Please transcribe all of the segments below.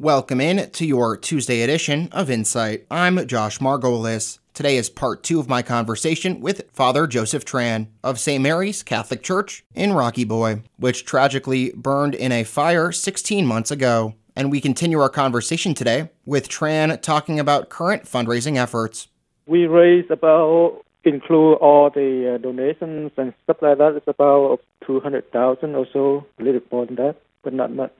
Welcome in to your Tuesday edition of Insight. I'm Josh Margolis. Today is part two of my conversation with Father Joseph Tran of St. Mary's Catholic Church in Rocky Boy, which tragically burned in a fire 16 months ago. And we continue our conversation today with Tran talking about current fundraising efforts. We raised about, include all the uh, donations and stuff like that, it's about 200,000 or so, a little more than that, but not much.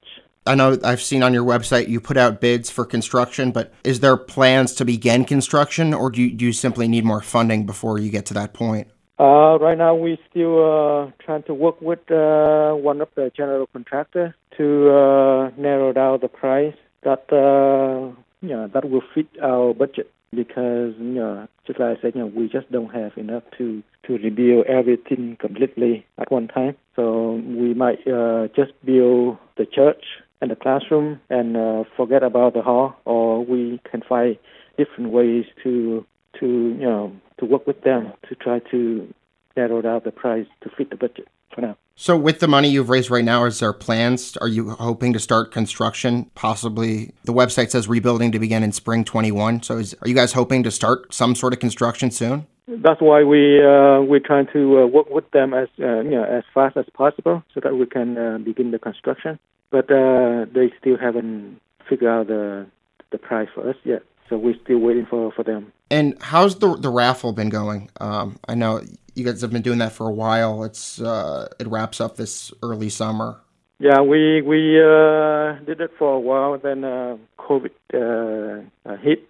I know I've seen on your website you put out bids for construction, but is there plans to begin construction, or do you, do you simply need more funding before you get to that point? Uh, right now, we're still uh, trying to work with uh, one of the general contractor to uh, narrow down the price that uh, you know, that will fit our budget because you know, just like I said, you know, we just don't have enough to to rebuild everything completely at one time. So we might uh, just build the church and the classroom and uh, forget about the hall, or we can find different ways to to you know to work with them to try to narrow down the price to fit the budget for now. So, with the money you've raised right now, is there plans? Are you hoping to start construction? Possibly, the website says rebuilding to begin in spring 21. So, is, are you guys hoping to start some sort of construction soon? That's why we uh, we're trying to uh, work with them as uh, you know as fast as possible so that we can uh, begin the construction but uh, they still haven't figured out the the price for us yet. So we're still waiting for, for them. And how's the the raffle been going? Um, I know you guys have been doing that for a while. It's uh, it wraps up this early summer. Yeah, we we uh, did it for a while. Then uh, COVID uh, uh, hit.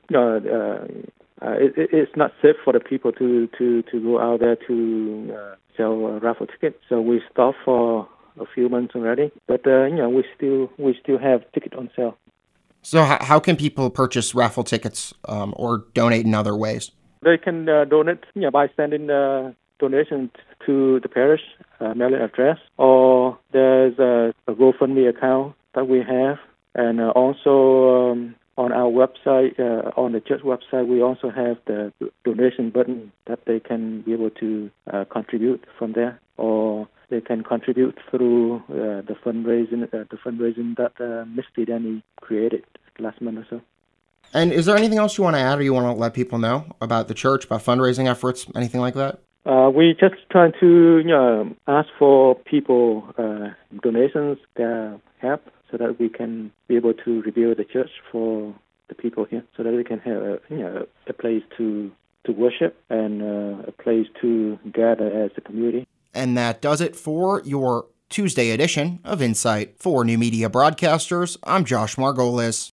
Uh, it, it's not safe for the people to, to, to go out there to sell raffle tickets. So we stopped for a few months already. But uh, you know, we still we still have ticket on sale. So how, how can people purchase raffle tickets um, or donate in other ways? They can uh, donate you know, by sending uh, donations to the parish uh, mailing address, or there's a, a GoFundMe account that we have, and uh, also um, on our website, uh, on the church website, we also have the donation button that they can be able to uh, contribute from there, or they can contribute through uh, the fundraising uh, the fundraising that uh, Misty Danny created last month or so. And is there anything else you want to add, or you want to let people know about the church, about fundraising efforts, anything like that? Uh, we just trying to you know, ask for people uh, donations that help, so that we can be able to rebuild the church for the people here, so that we can have a, you know, a place to to worship and uh, a place to gather as a community. And that does it for your Tuesday edition of Insight. For New Media Broadcasters, I'm Josh Margolis.